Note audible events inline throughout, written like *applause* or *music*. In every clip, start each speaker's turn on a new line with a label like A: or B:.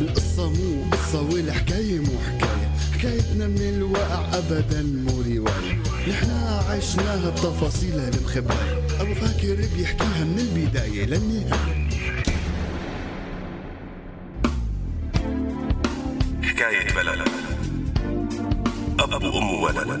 A: القصة مو قصة والحكاية مو حكاية. حكايتنا من الواقع أبدا مو رواية. نحنا عشناها بتفاصيلها المخبأة أبو فاكر بيحكيها من البداية للنهاية.
B: حكاية بلد. أب وأم وولد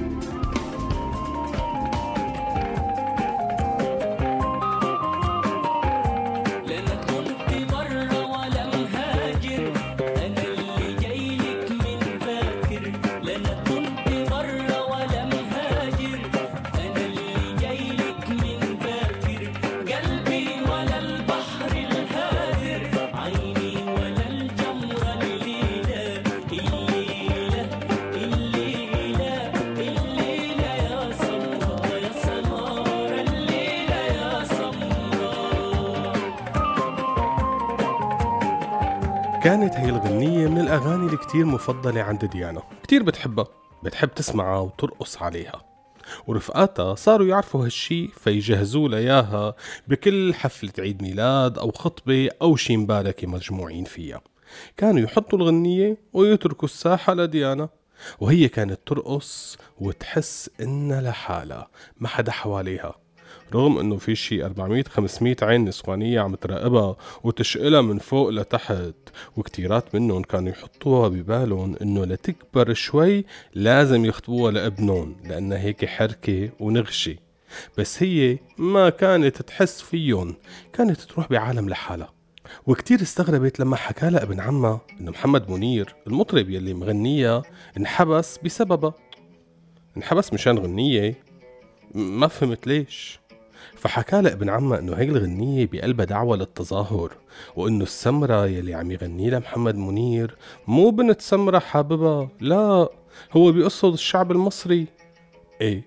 C: كانت هي الغنية من الأغاني اللي كتير مفضلة عند ديانا. كتير بتحبها. بتحب تسمعها وترقص عليها. ورفقاتها صاروا يعرفوا هالشي فيجهزوا لها إياها بكل حفلة عيد ميلاد أو خطبة أو شي مباركة مجموعين فيها. كانوا يحطوا الغنية ويتركوا الساحة لديانا. وهي كانت ترقص وتحس إنها لحالها ما حدا حواليها. رغم إنه في شي 400 500 عين نسوانية عم تراقبها وتشقلها من فوق لتحت وكتيرات منهم كانوا يحطوها ببالهم إنه لتكبر شوي لازم يخطبوها لابنهم لأنها هيك حركة ونغشة. بس هي ما كانت تحس فيهم كانت تروح بعالم لحالها. وكتير استغربت لما حكى لها ابن عمها إنه محمد منير المطرب يلي مغنيها انحبس بسببها. انحبس مشان غنية ما فهمت ليش؟ فحكى لها ابن عمها إنه هي الغنية بقلبها دعوة للتظاهر وإنه السمرة يلي عم يغني لها محمد منير مو بنت سمرة حاببها لا هو بيقصد الشعب المصري. إيه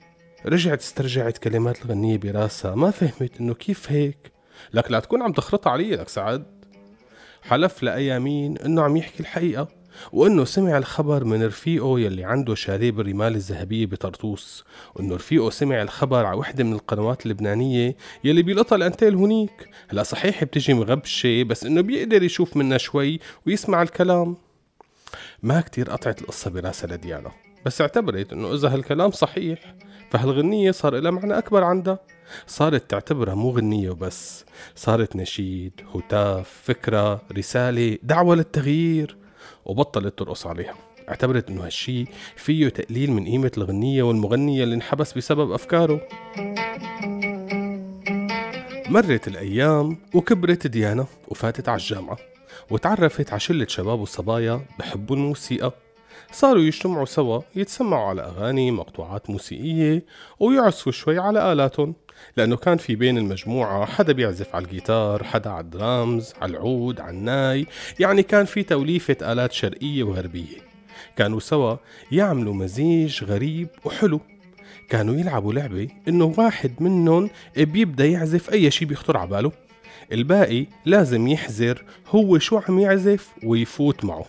C: رجعت استرجعت كلمات الغنية براسها ما فهمت إنه كيف هيك؟ لك لا تكون عم تخرط علي لك سعد. حلف لأيامين إنه عم يحكي الحقيقة. وأنه سمع الخبر من رفيقه يلي عنده شاليه بالرمال الذهبية بطرطوس. وأنه رفيقه سمع الخبر على وحدة من القنوات اللبنانية يلي بيلقطها الأنتيل هونيك. هلا صحيح بتجي مغبشة بس إنه بيقدر يشوف منها شوي ويسمع الكلام. ما كتير قطعت القصة براسها لديانا بس اعتبرت إنه إذا هالكلام صحيح فهالغنية صار لها معنى أكبر عندها. صارت تعتبرها مو غنية وبس صارت نشيد هتاف فكرة رسالة دعوة للتغيير. وبطلت ترقص عليها. اعتبرت إنه هالشي فيه تقليل من قيمة الغنية والمغنية اللي انحبس بسبب أفكاره. مرت الأيام وكبرت ديانا وفاتت على الجامعة وتعرفت على شلة شباب وصبايا بحبوا الموسيقى. صاروا يجتمعوا سوا يتسمعوا على أغاني مقطوعات موسيقية ويعزفوا شوي على آلاتهم. لأنه كان في بين المجموعة حدا بيعزف على الجيتار حدا على الدرامز على العود على الناي يعني كان في توليفة آلات شرقية وغربية. كانوا سوا يعملوا مزيج غريب وحلو. كانوا يلعبوا لعبة إنه واحد منهم بيبدأ يعزف أي شي بيخطر على باله. الباقي لازم يحذر هو شو عم يعزف ويفوت معه.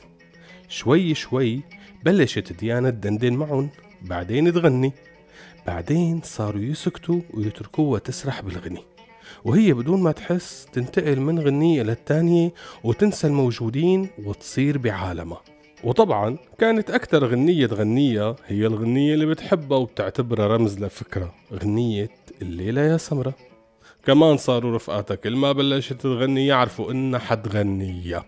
C: شوي شوي بلشت ديانا تدندن معهم بعدين تغني. بعدين صاروا يسكتوا ويتركوها تسرح بالغني. وهي بدون ما تحس تنتقل من غنية للتانية وتنسى الموجودين وتصير بعالمها. وطبعا كانت أكثر غنية تغنيها هي الغنية اللي بتحبها وبتعتبرها رمز لفكرة غنية الليلة يا سمرة. كمان صاروا رفقاتها كل ما بلشت تغني يعرفوا إنها حتغنيها.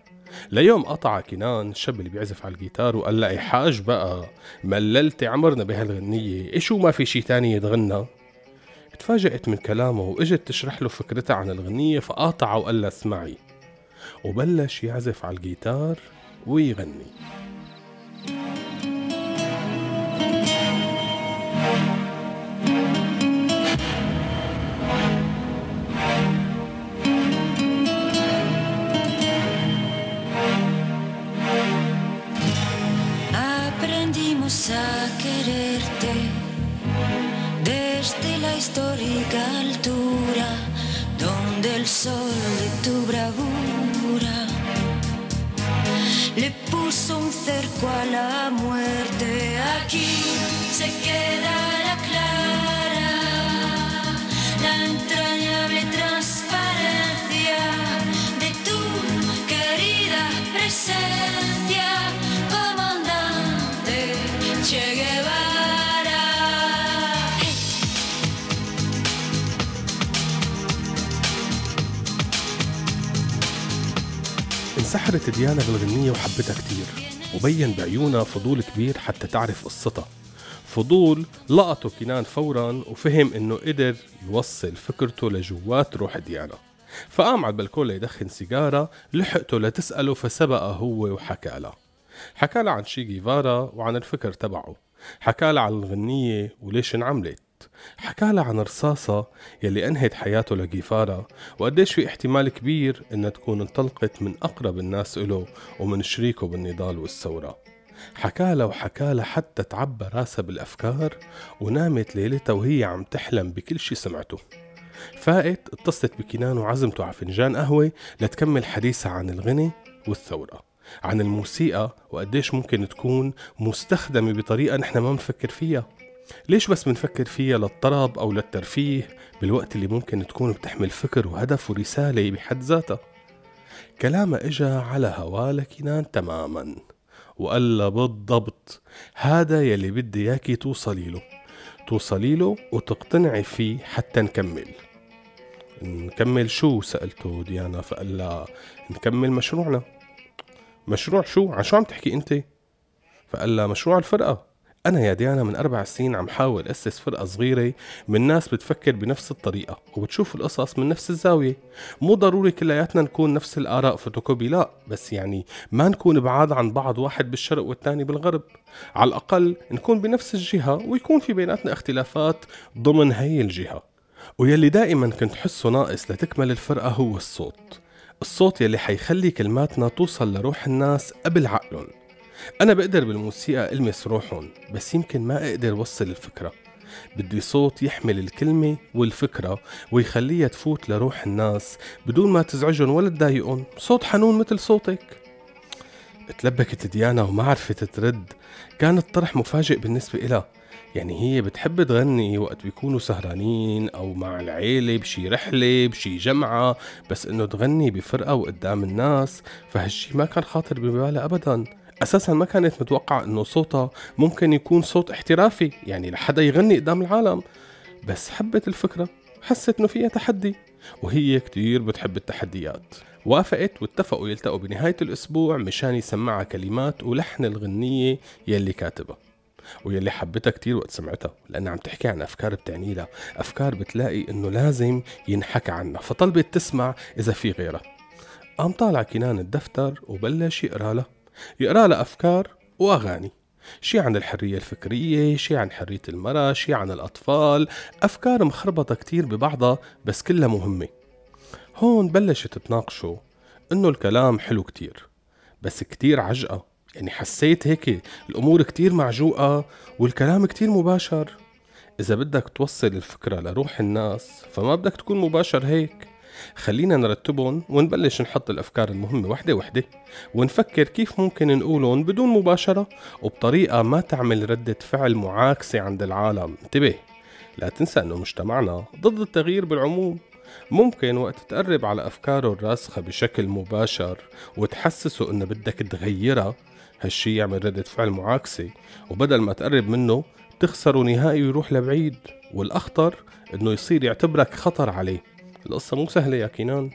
C: ليوم قطع كنان الشاب اللي بيعزف على الجيتار وقال لها "إيه حاج بقى مللتي عمرنا بهالغنية. شو ما في شي تاني يتغنى؟ تفاجأت من كلامه وإجت تشرح له فكرتها عن الغنية فقاطع وقال لها اسمعي. وبلش يعزف على الجيتار ويغني.
D: Única altura donde el sol de tu bravura le puso un cerco a la muerte. Aquí se queda
C: انسحرت ديانا بالغنية وحبتها كتير وبين بعيونها فضول كبير حتى تعرف قصتها. فضول لقطه كنان فورا وفهم إنه قدر يوصل فكرته لجوات روح ديانا. فقام على البلكون ليدخن سيجارة لحقته لتسأله فسبقه هو وحكى لها حكى لها عن شي جيفارا وعن الفكر تبعه. حكى لها عن الغنية وليش انعملت. حكى لها عن رصاصة يلي أنهت حياته لجيفارا وقديش في احتمال كبير إنها تكون انطلقت من أقرب الناس إله ومن شريكه بالنضال والثورة. حكى لها وحكى لها حتى تعبى راسها بالأفكار ونامت ليلتها وهي عم تحلم بكل شي سمعته. فائت اتصلت بكنان وعزمته على فنجان قهوة لتكمل حديثها عن الغنى والثورة عن الموسيقى وقديش ممكن تكون مستخدمة بطريقة نحن ما بنفكر فيها. ليش بس بنفكر فيها للطرب أو للترفيه؟ بالوقت اللي ممكن تكون بتحمل فكر وهدف ورسالة بحد ذاتها. كلامها إجا على هوا لكنان تماما وقال بالضبط هذا يلي بدي إياكي توصلي له توصلي له وتقتنعي فيه حتى نكمل. نكمل شو؟ سألته ديانا فقال لها نكمل مشروعنا. مشروع شو؟ عن شو عم تحكي أنت. فقال لها مشروع الفرقة. أنا يا ديانا من أربع سنين عم حاول أسس فرقة صغيرة من ناس بتفكر بنفس الطريقة وبتشوف القصص من نفس الزاوية. مو ضروري كلياتنا نكون نفس الآراء فوتوكوبي لا بس يعني ما نكون بعاد عن بعض واحد بالشرق والتاني بالغرب. على الأقل نكون بنفس الجهة ويكون في بيناتنا اختلافات ضمن هي الجهة. ويلي دائما كنت حسه ناقص لتكمل الفرقة هو الصوت. الصوت يلي حيخلي كلماتنا توصل لروح الناس قبل عقلهم. أنا بقدر بالموسيقى ألمس روحهم بس يمكن ما أقدر وصل الفكرة. بدي صوت يحمل الكلمة والفكرة ويخليها تفوت لروح الناس بدون ما تزعجهم ولا تضايقهم. صوت حنون مثل صوتك. تلبكت ديانا وما عرفت ترد. كان الطرح مفاجئ بالنسبة إلها. يعني هي بتحب تغني وقت بيكونوا سهرانين أو مع العيلة بشي رحلة بشي جمعة. بس إنه تغني بفرقة وقدام الناس فهالشي ما كان خاطر ببالها أبدا. أساسا ما كانت متوقعة إنه صوتها ممكن يكون صوت احترافي يعني لحدا يغني قدام العالم. بس حبت الفكرة حست إنه فيها تحدي وهي كتير بتحب التحديات. وافقت واتفقوا يلتقوا بنهاية الأسبوع مشان يسمعها كلمات ولحن الغنية يلي كاتبها ويلي حبتها كتير وقت سمعتها لأنها عم تحكي عن أفكار بتعني لها أفكار بتلاقي إنه لازم ينحكى عنها. فطلبت تسمع إذا في غيرها. قام طالع كنان الدفتر وبلش يقرأ لها. يقرأ لها أفكار وأغاني. شي عن الحرية الفكرية شي عن حرية المرأة شي عن الأطفال. أفكار مخربطة كتير ببعضها بس كلها مهمة. هون بلشت تناقشوا إنه الكلام حلو كتير بس كتير عجقة. يعني حسيت هيك الأمور كتير معجوقة والكلام كتير مباشر. إذا بدك توصل الفكرة لروح الناس فما بدك تكون مباشر هيك. خلينا نرتبهم ونبلش نحط الأفكار المهمة وحدة وحدة ونفكر كيف ممكن نقولهم بدون مباشرة وبطريقة ما تعمل ردة فعل معاكسة عند العالم. انتبه لا تنسى أنه مجتمعنا ضد التغيير بالعموم. ممكن وقت تقرب على أفكاره الراسخة بشكل مباشر وتحسسه إنه بدك تغيرها هالشي يعمل ردة فعل معاكسة وبدل ما تقرب منه تخسره نهائي ويروح لبعيد. والأخطر إنه يصير يعتبرك خطر عليه. القصة مو سهلة يا كينان.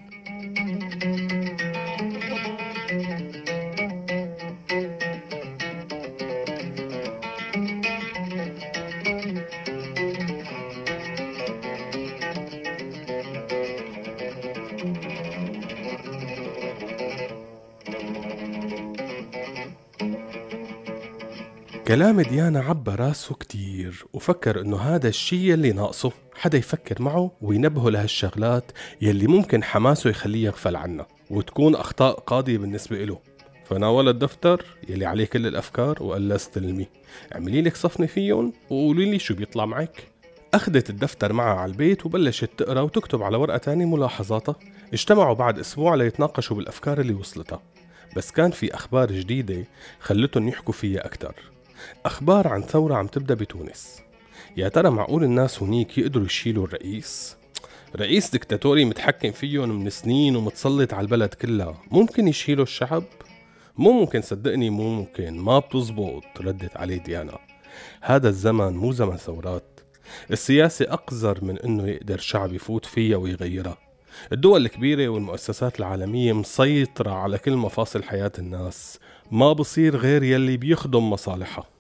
C: كلام ديانا عبى راسه كتير وفكر إنه هذا الشي اللي ناقصه. حدا يفكر معه وينبهه لهالشغلات يلي ممكن حماسه يخليه يغفل عنها وتكون أخطاء قاضية بالنسبة له فناول الدفتر يلي عليه كل الأفكار وقال لها استلمي. اعملي لك صفنة فيهم وقولي لي شو بيطلع معك. أخذت الدفتر معها على البيت وبلشت تقرأ وتكتب على ورقة تانية ملاحظاتها. اجتمعوا بعد أسبوع ليتناقشوا بالأفكار اللي وصلتها. بس كان في أخبار جديدة خلتهم يحكوا فيها أكتر. أخبار عن ثورة عم تبدأ بتونس. يا ترى معقول الناس هنيك يقدروا يشيلوا الرئيس؟ رئيس دكتاتوري متحكم فيهم من سنين ومتسلط على البلد كلها. ممكن يشيلوا الشعب؟ مو ممكن صدقني مو ممكن. ما بتزبط ردت عليه ديانا. هذا الزمن مو زمن ثورات. السياسة أقذر من إنه يقدر شعب يفوت فيها ويغيرها. الدول الكبيرة والمؤسسات العالمية مسيطرة على كل مفاصل حياة الناس. ما بصير غير يلي بيخدم مصالحها.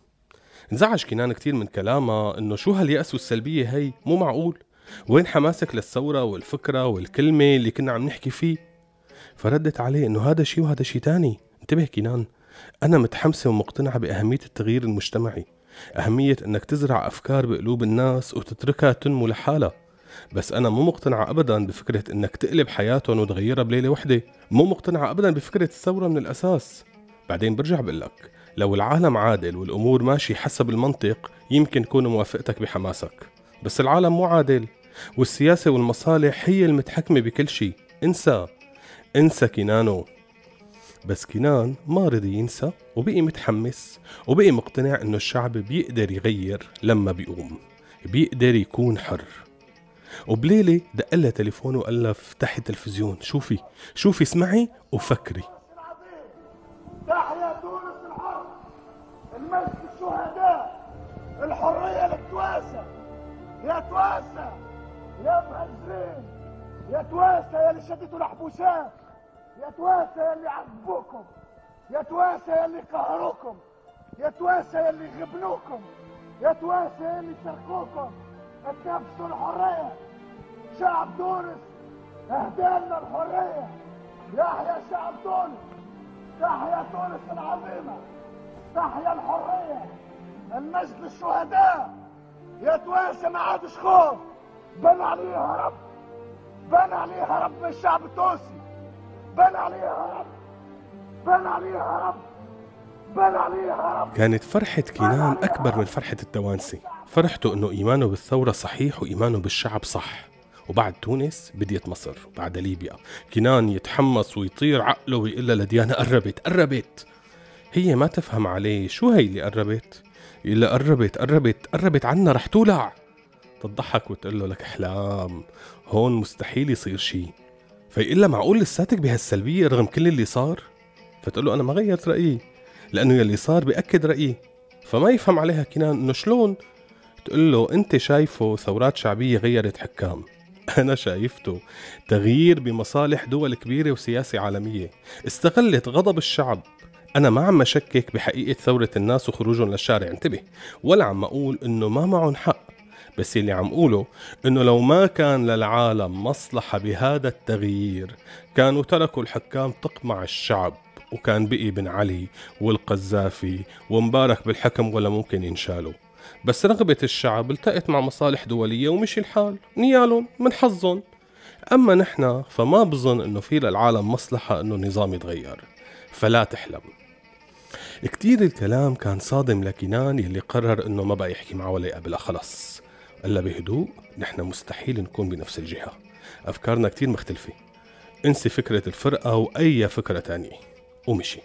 C: انزعج كنان كتير من كلامها إنه شو هاليأس والسلبية هي؟ مو معقول. وين حماسك للثورة والفكرة والكلمة اللي كنا عم نحكي فيه؟ فردت عليه إنه هذا شيء وهذا شيء تاني. انتبه كنان أنا متحمسة ومقتنعة بأهمية التغيير المجتمعي. أهمية أنك تزرع أفكار بقلوب الناس وتتركها تنمو لحالها. بس أنا مو مقتنعة أبدا بفكرة أنك تقلب حياتهم وتغيرها بليلة وحدة. مو مقتنعة أبدا بفكرة الثورة من الأساس. بعدين برجع بقول لك لو العالم عادل والأمور ماشي حسب المنطق يمكن كون موافقتك بحماسك. بس العالم مو عادل والسياسة والمصالح هي المتحكمة بكل شيء. انسى. انسى كنانو بس كنان ما رضي ينسى وبقي متحمس وبقي مقتنع إنه الشعب بيقدر يغير لما بيقوم. بيقدر يكون حر. وبليلة دق لها تليفون وقال لها افتحي التلفزيون شوفي شوفي اسمعي وفكري.
E: الحرية للتواسى يا تواسى يا مهجرين يا تواسى يا اللي شدتوا الحبوسات. يا تواسى يا اللي عذبوكم يا تواسى يا اللي قهروكم. يا تواسى يا اللي غبنوكم. يا تواسى يا اللي سرقوكم. اتنفسوا الحرية شعب تونس أهدالنا الحرية. يحيى شعب تونس. تحيا تونس العظيمة. تحيا الحرية. المجد للشهداء. يا تواسى ما عادش خوف بن عليها رب. بن عليها رب الشعب التونسي. بن عليها رب. بن عليها رب. بن عليها رب.
C: كانت فرحة كنان أكبر من فرحة التوانسة فرحته أنه إيمانه بالثورة صحيح وإيمانه بالشعب صح. وبعد تونس بديت مصر بعد ليبيا. كنان يتحمس ويطير عقله ويقول لديانا قربت قربت. هي ما تفهم عليه شو هي اللي قربت؟ يقول قربت قربت قربت عنا رح تولع. تضحك وتقول له لك إحلام هون مستحيل يصير شي فيقول لها معقول لساتك بهالسلبية رغم كل اللي صار؟ فتقول له أنا ما غيرت رأيي لأنه يلي صار بأكد رأيي. فما يفهم عليها كنان إنه شلون؟ تقول له أنت شايفه ثورات شعبية غيرت حكام. *laughs* أنا شايفته تغيير بمصالح دول كبيرة وسياسة عالمية. استغلت غضب الشعب. أنا ما عم أشكك بحقيقة ثورة الناس وخروجهم للشارع. انتبه ولا عم أقول إنه ما معهم حق بس اللي عم أقوله إنه لو ما كان للعالم مصلحة بهذا التغيير كانوا تركوا الحكام تقمع الشعب. وكان بقي بن علي والقذافي ومبارك بالحكم ولا ممكن ينشالوا. بس رغبة الشعب التقت مع مصالح دولية ومشي الحال. نيالهم من حظهم. أما نحن فما بظن إنه في للعالم مصلحة إنه النظام يتغير. فلا تحلم. كتير الكلام كان صادم لكنان يلي قرر إنه ما بقى يحكي معه ولا يقابلها خلص. قال بهدوء نحن مستحيل نكون بنفس الجهة. أفكارنا كتير مختلفة. انسي فكرة الفرقة وأي فكرة تانية. ومشي.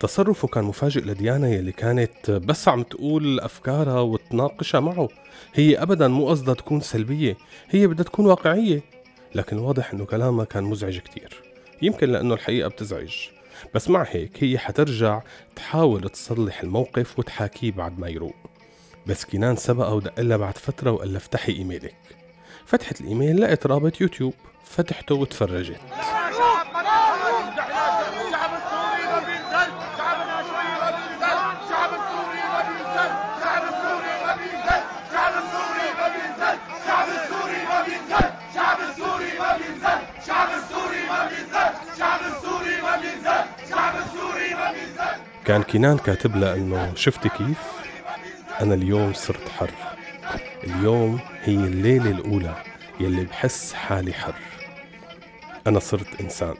C: تصرفه كان مفاجئ لديانا يلي كانت بس عم تقول أفكارها وتناقشها معه. هي أبدا مو قصدها تكون سلبية هي بدها تكون واقعية. لكن واضح أنه كلامها كان مزعج كتير. يمكن لأنه الحقيقة بتزعج. بس مع هيك هي حترجع تحاول تصلح الموقف وتحاكيه بعد ما يروق. بس كنان سبقها ودق لها بعد فترة وقال لها افتحي إيميلك. فتحت الإيميل لقت رابط يوتيوب. فتحته وتفرجت. كان كنان كاتب لها إنه شفتي كيف؟ أنا اليوم صرت حر. اليوم هي الليلة الأولى يلي بحس حالي حر. أنا صرت إنسان.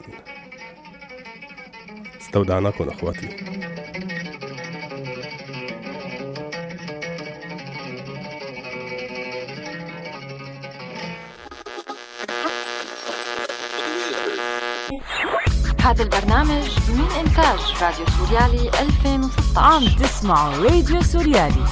C: استودعناكم أخواتي.
F: هذا البرنامج من إنتاج راديو سوريالي 2016
G: عم تسمعوا راديو سوريالي.